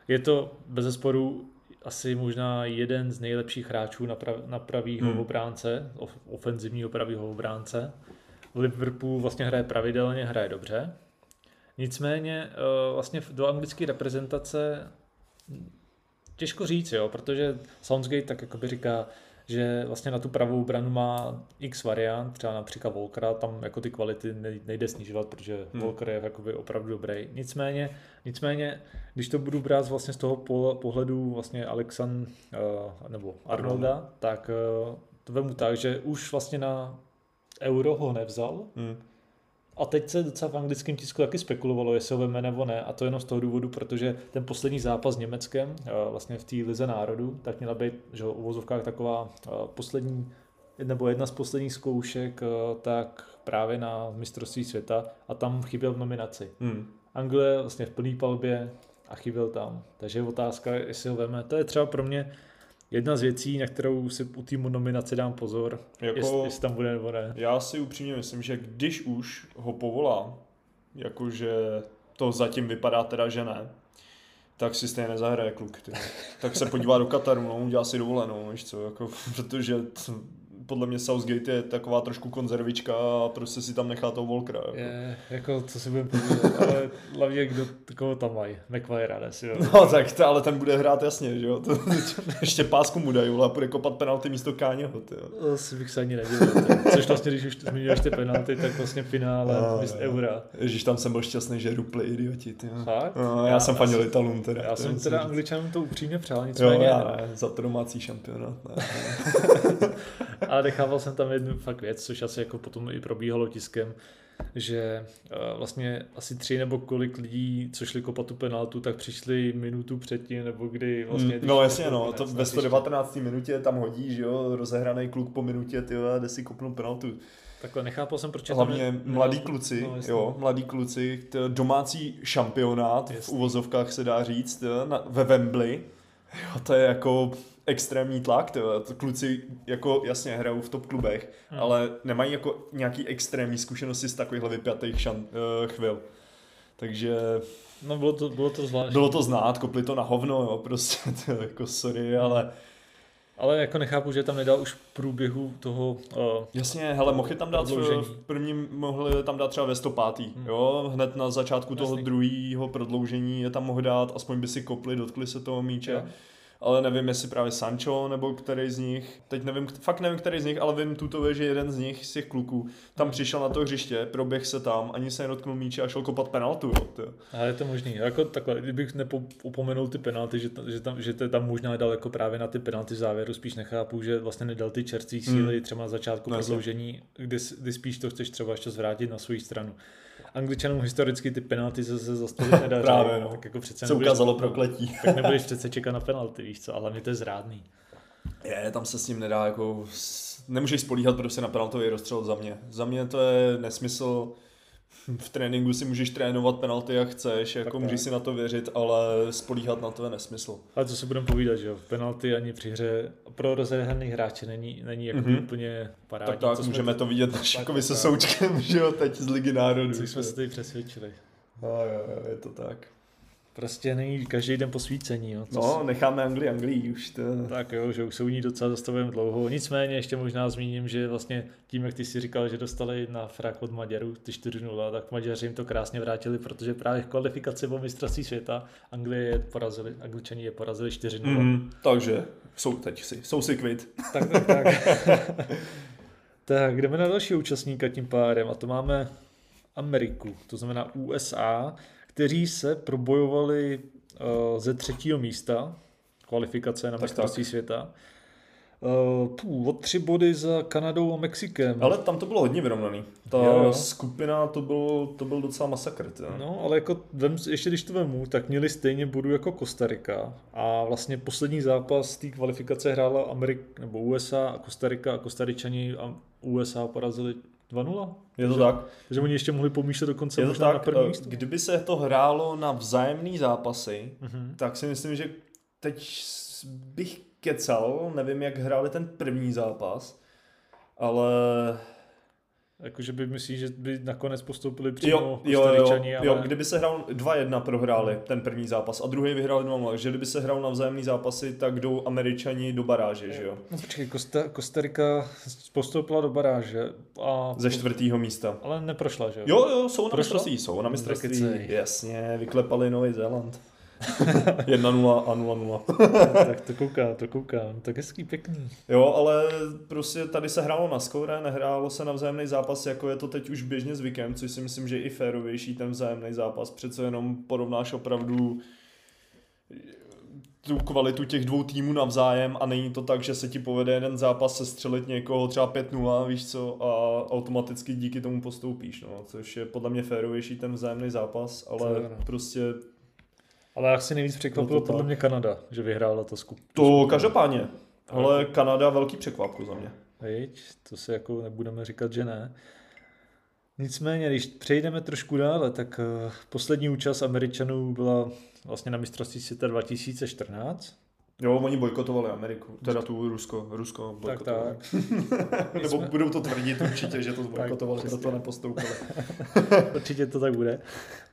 Je to bez zesporu asi možná jeden z nejlepších hráčů na, prav, na pravýho Hmm. obránce, of, ofenzivního pravýho obránce. V Liverpoolu vlastně hraje pravidelně, hraje dobře. Nicméně eh, vlastně do anglické reprezentace těžko říct, jo, protože Soundsgate tak jakoby říká, že vlastně na tu pravou branu má x variant, třeba například Volkera, tam jako ty kvality nej- nejde snižovat, protože Hmm. hmm. Volker je jakoby opravdu dobrý. Nicméně, nicméně, když to budu brát vlastně z toho pohl- pohledu vlastně Alexan uh, nebo Arnolda, tak uh, to vemu tak, že už vlastně na Euro ho nevzal, Hm. A teď se docela v anglickém tisku taky spekulovalo, jestli ho veme nebo ne. A to jenom z toho důvodu, protože ten poslední zápas s Německem, eh, vlastně v té Lize národů, tak měla být že v uvozovkách taková eh, poslední, nebo jedna z posledních zkoušek, eh, tak právě na mistrovství světa a tam chyběl v nominaci. Hm. Anglie vlastně v plný palbě a chyběl tam. Takže je otázka, jestli ho veme. To je třeba pro mě jedna z věcí, na kterou si u týmu nominace dám pozor, Jako- jestli, jestli tam bude nebo ne. Já si upřímně myslím, že když už ho povolá, jakože to zatím vypadá teda, že ne, tak si stejně nezahraje kluk. Ty. Tak se podívá do Kataru, no, udělá si dovolenou, víš co, jako, protože t, podle mě Southgate je taková trošku konzervička a prostě si tam nechá toho Volkera. Jako. Je, jako co si budeme povídat, ale hlavně kdo koho tam mají, McVire si jo. No tak, to, ale ten bude hrát jasně, že jo, to, ještě pásku mu dají, vole, a bude kopat penalty místo jo. To si bych se ani nedělal. Což vlastně, když už zmiňuješ ty penalty, tak vlastně finále No, no. Eura. Ježíš, tam jsem byl šťastný, že rupli idioti, ty. jo. Fakt? No, já, Já- jsem jsem- Italům teda. Já jsem teda angličanům to upřímně přál, Jo, nicméně, já ne, za to domácí šampionát. Ne. a nechával jsem tam jednu fakt věc, což asi jako potom i probíhalo tiskem, že eh, vlastně asi tři nebo kolik lidí, co šli kopat tu penaltu, tak přišli minutu předtím, nebo kdy vlastně... když no jasně, no, to ve hřiště. 119. minutě tam hodí, že jo, rozehraný kluk po minutě, ty jo, jde si kopnout penaltu. Takhle nechápal jsem, proč je to Hlavně ne- mladí nedal- kluci, no, jo, mladí kluci, domácí šampionát v Jasný. uvozovkách se dá říct, jo, na, ve Wembley, jo, to je jako extrémní tlak, to, to kluci jako jasně hrajou v top klubech, Hmm. ale nemají jako nějaký extrémní zkušenosti z takovýchhle vypjatých šan, uh, chvil. Takže No bylo to, bylo to zvláštní. bylo to znát, kopli to na hovno, jo, prostě, to jako sorry, ale Ale jako nechápu, že tam nedal už v průběhu toho... Uh, Jasně, hele, mohl je tam dát v, Prodloužení. v prvním, mohli tam dát třeba ve 105. Hmm. Jo, hned na začátku toho Jasný. druhého prodloužení je tam mohl dát, aspoň by si kopli, dotkli se toho míče. jo. Ale nevím, jestli právě Sancho nebo který z nich, teď nevím, fakt nevím, který z nich, ale vím tuto, že jeden z nich, z těch kluků, tam přišel na to hřiště, proběh se tam, ani se nedotknul míče a šel kopat penaltu. Jo, ale je to možný. Jako takhle, kdybych neupomenul ty penalty, že, že, tam, že to tam možná dal jako právě na ty penalty závěru, spíš nechápu, že vlastně nedal ty čerství síly hmm. třeba na začátku no, prodloužení, kdy, kdy spíš to chceš třeba ještě zvrátit na svou stranu. Angličanům historicky ty penalty se, se zastavit nedaří. Právě, no. Tak jako přece se ukázalo prokletí. tak nebudeš přece čekat na penalty, víš co, ale mě to je zrádný. Je, tam se s ním nedá jako, nemůžeš spolíhat prostě na penaltový rozstřel za mě. Za mě to je nesmysl, v tréninku si můžeš trénovat penalty jak chceš, jako tak můžeš tak. si na to věřit, ale spolíhat na to je nesmysl. Ale co se budeme povídat, že jo, penalty ani při hře pro rozehraný hráče není, není jako mm-hmm. úplně parádní. Tak tak, co můžeme to vidět na Šakovi se Součkem, že jo, teď z Ligy národů. Co jsme se tady přesvědčili. No, jo, jo, je to tak. Prostě není každý den posvícení. Jo. no, si... necháme Anglii, Anglii už to... Tak jo, že už se u ní docela zastavujeme dlouho. Nicméně ještě možná zmíním, že vlastně tím, jak ty si říkal, že dostali na frak od Maďarů ty 4-0, tak Maďaři jim to krásně vrátili, protože právě v kvalifikaci po mistrovství světa Anglie je porazili, Angličani je porazili 4-0. Mm, takže jsou teď si, jsou si kvit. Tak, tak, tak. tak, jdeme na další účastníka tím pádem a to máme Ameriku, to znamená USA, kteří se probojovali uh, ze třetího místa kvalifikace na mistrovství světa. Uh, pů, o tři body za Kanadou a Mexikem. Ale tam to bylo hodně vyrovnaný. Ta jo. skupina, to byl, to byl docela masakr. Tě. No, ale jako, vem, ještě když to vemu, tak měli stejně bodů jako Kostarika. A vlastně poslední zápas té kvalifikace hrála Amerik, nebo USA a Kostarika a Kostaričani a USA porazili 2-0. Je to tak. Takže oni ještě mohli pomýšlet dokonce je to možná tak, na první eh, místo. Kdyby se to hrálo na vzájemný zápasy, uh-huh. tak si myslím, že teď bych kecal, nevím, jak hráli ten první zápas, ale Jakože by myslíš, že by nakonec postoupili přímo jo, jo, jo, ale... jo, kdyby se hrál 2-1 prohráli ten první zápas a druhý vyhráli 2-0, že kdyby se hrál na vzájemný zápasy, tak jdou američani do baráže, že jo? No počkej, Kosta, Kostarika postoupila do baráže a... Ze čtvrtého místa. Ale neprošla, že jo? Jo, jo, jsou na mistrovství, jsou na mistrovství, jasně, vyklepali Nový Zéland. 1-0 a 0-0. tak to koukám, to koukám. Tak hezký, pěkný. Jo, ale prostě tady se hrálo na skóre, nehrálo se na vzájemný zápas, jako je to teď už běžně zvykem, což si myslím, že je i férovější ten vzájemný zápas. Přece jenom porovnáš opravdu tu kvalitu těch dvou týmů navzájem a není to tak, že se ti povede jeden zápas se střelit někoho třeba 5-0, víš co, a automaticky díky tomu postoupíš, no, což je podle mě férovější ten vzájemný zápas, ale no. prostě ale jak si nejvíc překvapilo no podle mě Kanada, že vyhrála to skup. To každopádně. Ale Kanada velký překvapku za mě. Víč, to si jako nebudeme říkat, že ne. Nicméně, když přejdeme trošku dále, tak uh, poslední účast Američanů byla vlastně na mistrovství světa 2014. Jo, oni bojkotovali Ameriku, teda tu Rusko, Rusko bojkotovali. Tak, tak. Nebo jsme... budou to tvrdit určitě, že to bojkotovali, proto nepostoupili. určitě to tak bude.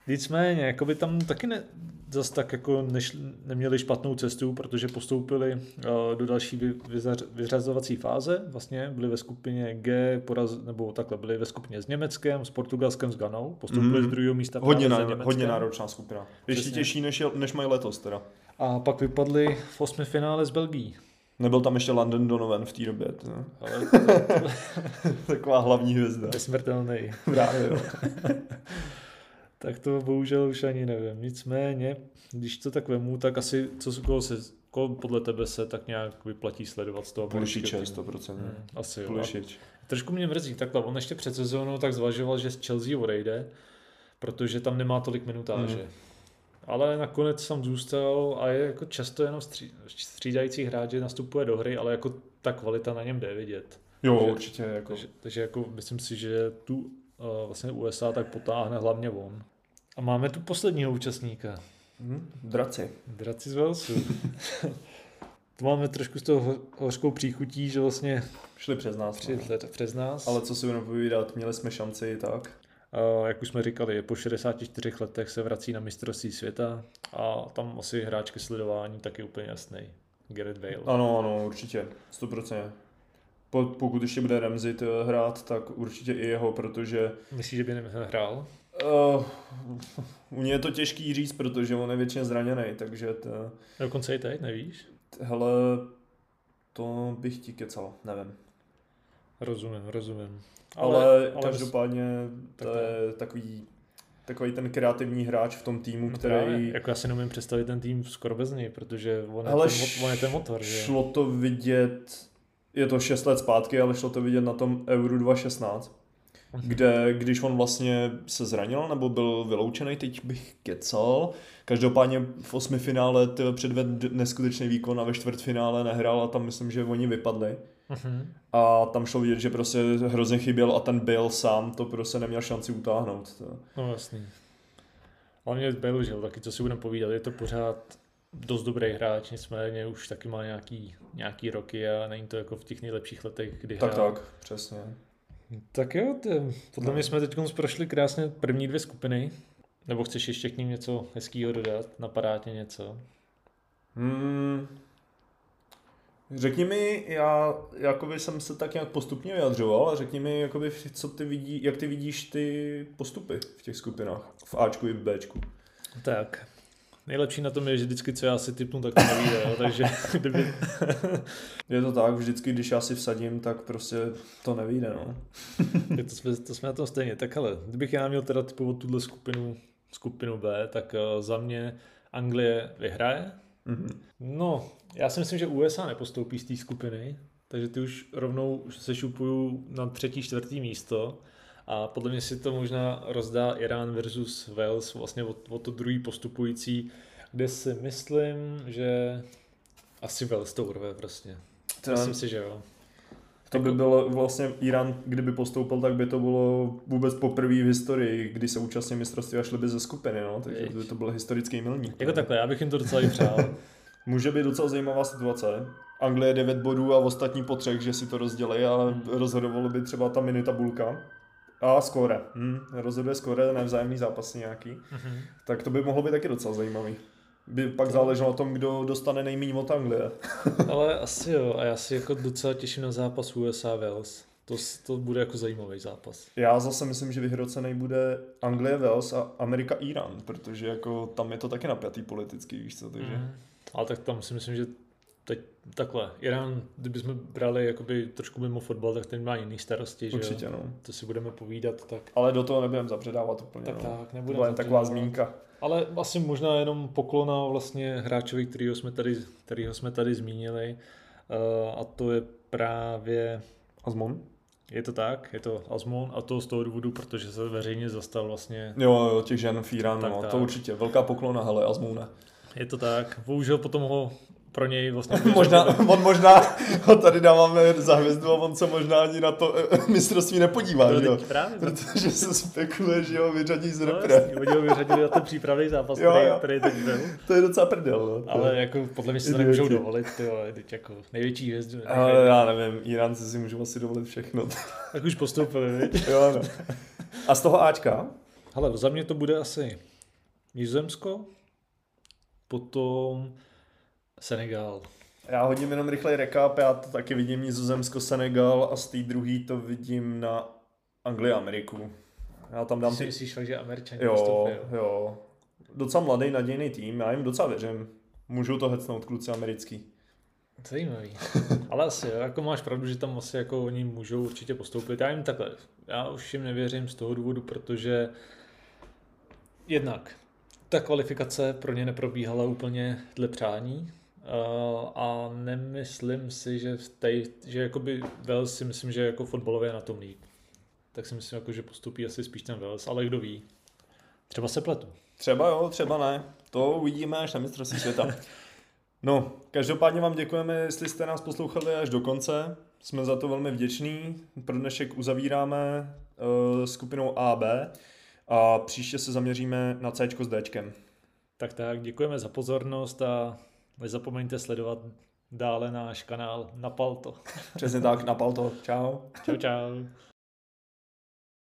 Nicméně, jako by tam taky ne, zase tak jako neš, neměli špatnou cestu, protože postoupili uh, do další vy, vyzař, vyřazovací fáze. Vlastně byli ve skupině G, poraz, nebo takhle, byli ve skupině s Německem, s Portugalskem, s Ganou. Postoupili mm. z druhého místa hodně, na, hodně náročná skupina. Ještě těžší, než, než mají letos teda. A pak vypadli v osmi finále s Belgií. Nebyl tam ještě London Donovan v té době. To. Ale to, Taková hlavní hvězda. Nesmrtelný. Právě, jo. tak to bohužel už ani nevím. Nicméně, když to tak vemu, tak asi co koho se, koho podle tebe se tak nějak vyplatí sledovat z toho Pulisiče, 100%. Hmm, asi Pulisič. Trošku mě mrzí takhle, on ještě před sezónou tak zvažoval, že z Chelsea odejde, protože tam nemá tolik minutáže. Hmm. Ale nakonec tam zůstal a je jako často jenom stří, střídající hráč, že nastupuje do hry, ale jako ta kvalita na něm jde vidět. Jo, takže, určitě. Jako. Takže, takže jako myslím si, že tu vlastně USA tak potáhne hlavně on. A máme tu posledního účastníka. Hmm, draci. Draci z Walesu. to máme trošku z toho hořkou příchutí, že vlastně šli přes nás. Šli no. přes nás. Ale co si budeme povídat, měli jsme šanci i tak. Jak už jsme říkali, po 64 letech se vrací na mistrovství světa a tam asi hráč ke sledování taky úplně jasný. Gareth Bale. Ano, ano, určitě, 100% pokud ještě bude Ramzit eh, hrát, tak určitě i jeho, protože... Myslíš, že by nehrál? Uh, u něj je to těžký říct, protože on je většině zraněný, takže to... Dokonce i teď, nevíš? Hele, to bych ti kecal, nevím. Rozumím, rozumím. Ale, ale, ale každopádně to tak je takový, takový ten kreativní hráč v tom týmu, No který... Právě, jako já si nemůžu představit ten tým skoro bez něj, protože on, Ale je, ten, mo- on je ten motor, že? Šlo to vidět, je to 6 let zpátky, ale šlo to vidět na tom Euro 2016, Mhm. kde když on vlastně se zranil nebo byl vyloučený, teď bych kecal. Každopádně v osmi finále předved neskutečný výkon a ve čtvrtfinále nehrál a tam myslím, že oni vypadli. Mhm. A tam šlo vidět, že prostě hrozně chyběl a ten byl sám to prostě neměl šanci utáhnout. To. No jasný. Hlavně Bale, že jo, taky co si budeme povídat, je to pořád dost dobrý hráč, nicméně už taky má nějaký, nějaký roky a není to jako v těch nejlepších letech, kdy Tak hrál. tak, přesně. Tak jo, ty, podle No. mě jsme teď prošli krásně první dvě skupiny. Nebo chceš ještě k ním něco hezkýho dodat? Napadá tě něco? Hmm. Řekni mi, já jakoby jsem se tak nějak postupně vyjadřoval a řekni mi, jakoby, co ty vidí, jak ty vidíš ty postupy v těch skupinách, v Ačku i v Bčku. Tak. Nejlepší na tom je, že vždycky, co já si typnu, tak to nevíde, jo? takže kdyby... Je to tak, vždycky, když já si vsadím, tak prostě to nevíde, no. Je to, jsme, to jsme na tom stejně. Tak ale, kdybych já měl teda typovat tuhle skupinu, skupinu B, tak uh, za mě Anglie vyhraje. Mhm. No, já si myslím, že USA nepostoupí z té skupiny, takže ty už rovnou se šupuju na třetí, čtvrtý místo a podle mě si to možná rozdá Irán versus Wales vlastně o, o to druhý postupující, kde si myslím, že asi Wales to urve prostě. To, Myslím si, že jo. to by bylo vlastně Irán, kdyby postoupil, tak by to bylo vůbec poprvé v historii, kdy se účastní mistrovství a šli by ze skupiny, no. Takže by to byl historický milník. Jako takhle, já bych jim to docela i přál. Může být docela zajímavá situace. Anglie 9 bodů a ostatní po třech, že si to rozdělí a Hmm. rozhodovalo by třeba ta mini tabulka. A skóre. Hm, rozhoduje skóre, nevzájemný zápas nějaký. Mhm. Tak to by mohlo být taky docela zajímavý. By pak záleželo na tom, kdo dostane nejméně od Anglie. Ale asi jo, a já si jako docela těším na zápas USA Wales. To, to bude jako zajímavý zápas. Já zase myslím, že vyhrocený bude Anglie, Wales a Amerika, Irán, protože jako tam je to taky napjatý politický, víš co, takže... Mm. Ale tak tam si myslím, že teď takhle. Irán, kdybychom brali jakoby trošku mimo fotbal, tak ten má jiný starosti, že Určitě, jo? no. To si budeme povídat, tak, Ale do toho nebudeme zabředávat úplně, tak, no. tak To nebudeme byla jen taková zmínka. Ale asi možná jenom poklona vlastně hráčovi, kterýho jsme tady, kterýho jsme tady zmínili. Uh, a to je právě, Azmon? je to tak, je to Asmon a to z toho důvodu, protože se veřejně zastal vlastně Jo, jo, těch žen v Iránu, Tak, no, tak. to určitě. Velká poklona, hele, Azmoune. Je to tak. Bohužel potom ho pro něj vlastně... možná, on možná ho tady dáváme za hvězdu a on se možná ani na to eh, mistrovství nepodívá, No, že jo? právě. Protože se spekuluje, že ho vyřadí z No, repre. jasně, Oni ho vyřadili na ten přípravný zápas, Jo, který, jo. který teď byl. To je docela prdel, no. To- Ale jako podle mě si to nemůžou dovolit, ty vole, teď jako největší hvězdu. Ale já nevím, Iránci si můžou asi dovolit všechno. Tak už postoupili, viď? jo, no. A z toho Ačka? Hele, za mě to bude asi Nizozemsko, potom Senegal. Já hodím jenom rychlej recap, já to taky vidím Nizozemsko, Senegal a z té druhé to vidím na Anglii Ameriku. Já tam dám Ty myslíš fakt, že Američani Jo, jo? jo. Docela mladý, nadějný tým, já jim docela věřím. Můžou to hecnout kluci americký. Zajímavý. Ale asi, jako máš pravdu, že tam asi jako oni můžou určitě postoupit. Já jim takhle, já už jim nevěřím z toho důvodu, protože jednak ta kvalifikace pro ně neprobíhala úplně dle přání eh, a nemyslím si, že v tej, že jakoby Wales si myslím, že jako fotbalově na tom líp. Tak si myslím, jako, že postupí asi spíš ten Wales, ale kdo ví. Třeba se pletu. Třeba jo, třeba ne. To uvidíme až na mistrovství světa. No, každopádně vám děkujeme, jestli jste nás poslouchali až do konce. Jsme za to velmi vděční. Pro dnešek uzavíráme uh, skupinou A a příště se zaměříme na C s Dčkem. Tak tak, děkujeme za pozornost a nezapomeňte sledovat dále náš kanál Napal to. Přesně tak, napal to. Čau. Čau, čau.